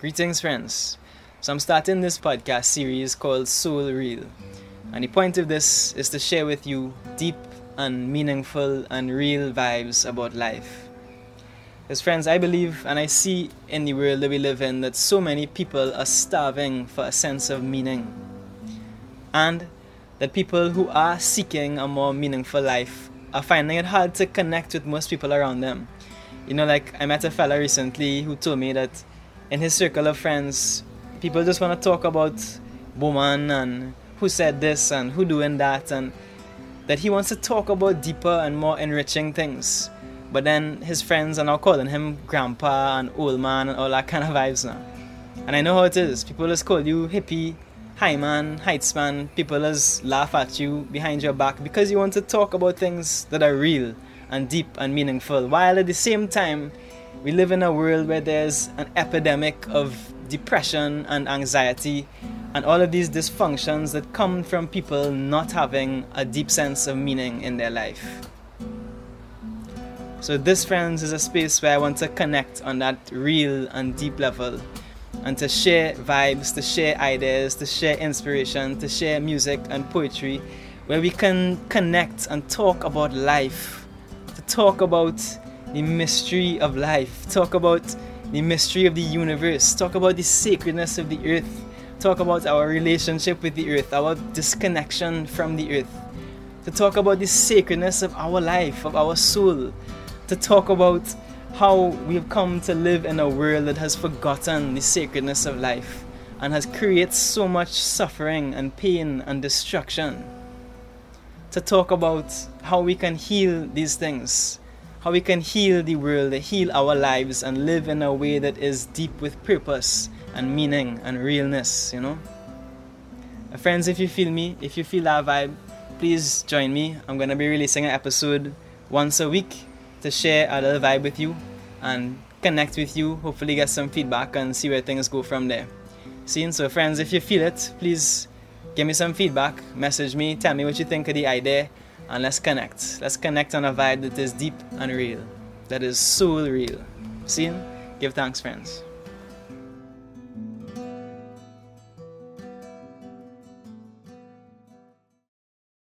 Greetings, friends. So, I'm starting this podcast series called Soul Real. And the point of this is to share with you deep and meaningful and real vibes about life. Because, friends, I believe and I see in the world that we live in that so many people are starving for a sense of meaning. And that people who are seeking a more meaningful life are finding it hard to connect with most people around them. You know, like I met a fella recently who told me that in his circle of friends, people just want to talk about woman and who said this and who doing that and that he wants to talk about deeper and more enriching things. But then his friends are now calling him grandpa and old man and all that kind of vibes now. And I know how it is. People just call you hippie, high man, heights man. People just laugh at you behind your back because you want to talk about things that are real and deep and meaningful. While at the same time, we live in a world where there's an epidemic of depression and anxiety and all of these dysfunctions that come from people not having a deep sense of meaning in their life. So, this, friends, is a space where I want to connect on that real and deep level and to share vibes, to share ideas, to share inspiration, to share music and poetry where we can connect and talk about life, to talk about the mystery of life, talk about the mystery of the universe, talk about the sacredness of the earth, talk about our relationship with the earth, our disconnection from the earth, to talk about the sacredness of our life, of our soul, to talk about how we've come to live in a world that has forgotten the sacredness of life and has created so much suffering and pain and destruction. To talk about how we can heal these things how we can heal the world, heal our lives, and live in a way that is deep with purpose and meaning and realness, you know? Uh, friends, if you feel me, if you feel that vibe, please join me. I'm gonna be releasing an episode once a week to share a little vibe with you and connect with you, hopefully get some feedback and see where things go from there. See, so friends, if you feel it, please give me some feedback, message me, tell me what you think of the idea and let's connect. Let's connect on a vibe that is deep and real, that is soul real. See? Give thanks, friends.